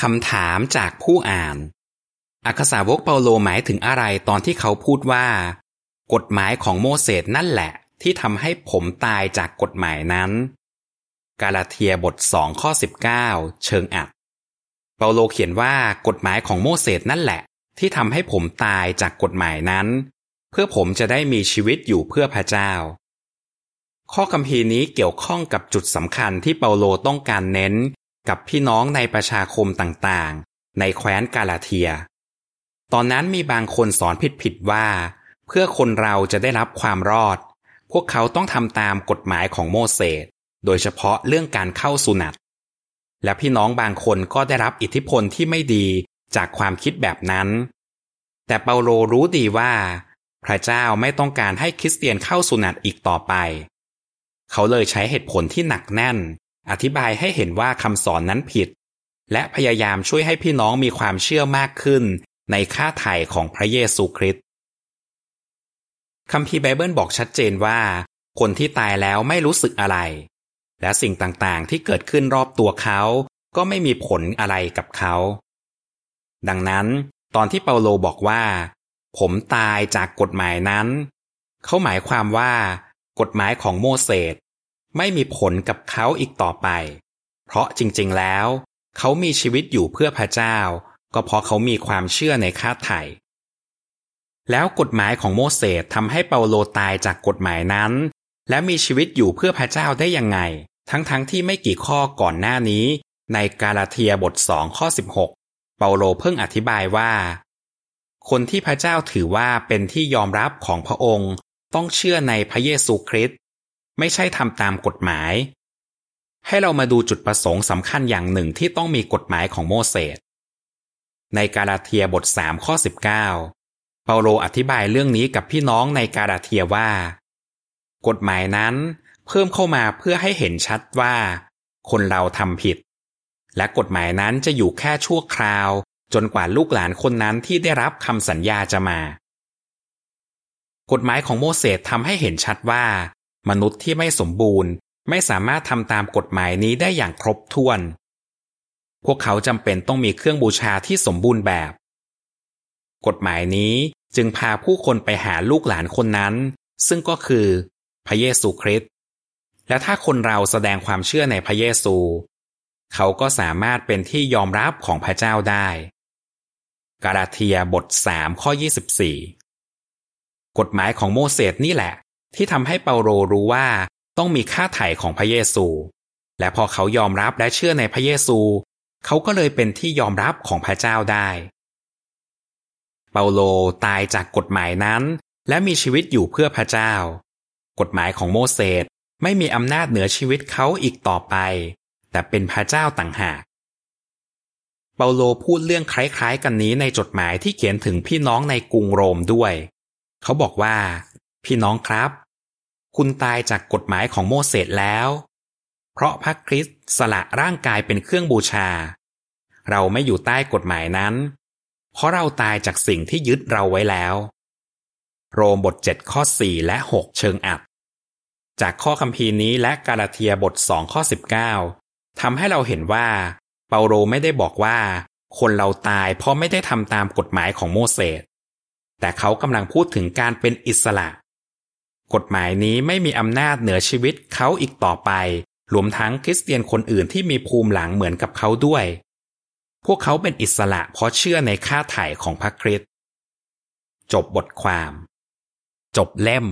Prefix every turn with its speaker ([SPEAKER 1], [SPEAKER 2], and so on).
[SPEAKER 1] คำถามจากผู้อ่าน อักษาวกเปาโลหมายถึงอะไรตอนที่เขาพูดว่า กฎหมายของโมเสสนั่นแหละ ที่ทำให้ผมตายจากกฎหมายนั้น กาลาเทียบทสองข้อสิบเก้าเชิงอัด เปาโลเขียนว่ากฎหมายของโมเสสนั่นแหละ ที่ทำให้ผมตายจากกฎหมายนั้น เพื่อผมจะได้มีชีวิตอยู่เพื่อพระเจ้า ข้อคำพีนี้เกี่ยวข้องกับจุดสำคัญที่เปาโลต้องการเน้น กับพี่น้องในประชาคมต่างๆ ในแคว้นกาลาเทีย ตอนนั้นมีบางคนสอนผิดๆว่า เพื่อคนเราจะได้รับความรอด พวกเขาต้องทำตามกฎหมายของโมเสสโดยเฉพาะเรื่องการเข้าสุนัตและพี่น้องบางคนก็ได้รับอิทธิพลที่ไม่ดีจากความคิดแบบนั้น แต่เปาโลรู้ดีว่า พระเจ้าไม่ต้องการให้คริสเตียนเข้าสุนัตอีกต่อไป เขาเลยใช้เหตุผลที่หนักแน่น อธิบายให้เห็นว่าคำสอนนั้นผิด และพยายามช่วยให้พี่น้องมีความเชื่อมากขึ้นในค่าไถ่ของพระเยซูคริสต์คำพีไบเบิลบอกชัดเจนว่า คนที่ตายแล้วไม่รู้สึกอะไร และสิ่งต่างๆที่เกิดขึ้นรอบตัวเขา ก็ไม่มีผลอะไรกับเขา ดังนั้น ตอนที่เปาโลบอกว่า ผมตายจากกฎหมายนั้น เขาหมายความว่า กฎหมายของโมเสส ไม่มีผลกับเขาอีกต่อไป เพราะจริงๆแล้ว เขามีชีวิตอยู่เพื่อพระเจ้า ก็เพราะเขามีความเชื่อในค่าไถ่แล้วกฎหมายของโมเสสทำให้เปาโลตายจากกฎหมายนั้น และมีชีวิตอยู่เพื่อพระเจ้าได้ยังไง ทั้งๆทที่ไม่กี่ข้อก่อนหน้านี้ ในกาลาเทียบทสองข้อ 16 เปาโลเพิ่งอธิบายว่า คนที่พระเจ้าถือว่าเป็นที่ยอมรับของพระองค์ ต้องเชื่อในพระเยซูคริสต์ ไม่ใช่ทำตามกฎหมาย ให้เรามาดูจุดประสงค์สำคัญอย่างหนึ่งที่ต้องมีกฎหมายของโมเสสในกาลาเทียบท 3 ข้อ 19 เปาโลอธิบายเรื่องนี้กับพี่น้องในกาลาเทียว่า กฎหมายนั้นเพิ่มเข้ามาเพื่อให้เห็นชัดว่า คนเราทำผิด และกฎหมายนั้นจะอยู่แค่ชั่วคราว จนกว่าลูกหลานคนนั้นที่ได้รับคำสัญญาจะมา กฎหมายของโมเสสทำให้เห็นชัดว่า มนุษย์ที่ไม่สมบูรณ์ ไม่สามารถทำตามกฎหมายนี้ได้อย่างครบถ้วน พวกเขาจำเป็นต้องมีเครื่องบูชาที่สมบูรณ์แบบ กฎหมายนี้จึงพาผู้คนไปหาลูกหลานคนนั้น ซึ่งก็คือ พระเยซูคริสต์และถ้าคนเราแสดงความเชื่อในพระเยซู เขาก็สามารถเป็นที่ยอมรับของพระเจ้าได้ กาลาเทียบท 3 ข้อ 24 กฎหมายของโมเสสนี่แหละ ที่ทำให้เปาโลรู้ว่าต้องมีค่าไถ่ของพระเยซู และพอเขายอมรับและเชื่อในพระเยซู เขาก็เลยเป็นที่ยอมรับของพระเจ้าได้ เปาโลตายจากกฎหมายนั้น และมีชีวิตอยู่เพื่อพระเจ้า กฎหมายของโมเสสไม่มีอำนาจเหนือชีวิตเขาอีกต่อไป แต่เป็นพระเจ้าต่างหาก เปาโลพูดเรื่องคล้ายๆ กันนี้ในจดหมายที่เขียนถึงพี่น้องในกรุงโรมด้วย เขาบอกว่า พี่น้องครับ คุณตายจากกฎหมายของโมเสสแล้ว เพราะพระคริสต์สละร่างกายเป็นเครื่องบูชา เราไม่อยู่ใต้กฎหมายนั้น เพราะเราตายจากสิ่งที่ยึดเราไว้แล้ว โรมบท 7 ข้อ 4 และ 6 เชิงอัดจากข้อคำพีนี้และกาลาเทียบท 2 ข้อ 19ทำให้เราเห็นว่า เปาโลไม่ได้บอกว่า คนเราตายเพราะไม่ได้ทำตามกฎหมายของโมเสสแต่เขากำลังพูดถึงการเป็นอิสระ กฎหมายนี้ไม่มีอำนาจเหนือชีวิตเขาอีกต่อไป รวมทั้งคริสเตียนคนอื่นที่มีภูมิหลังเหมือนกับเขาด้วย พวกเขาเป็นอิสระเพราะเชื่อในค่าไถ่ของพระคริสต์จบบทความ จบเล่ม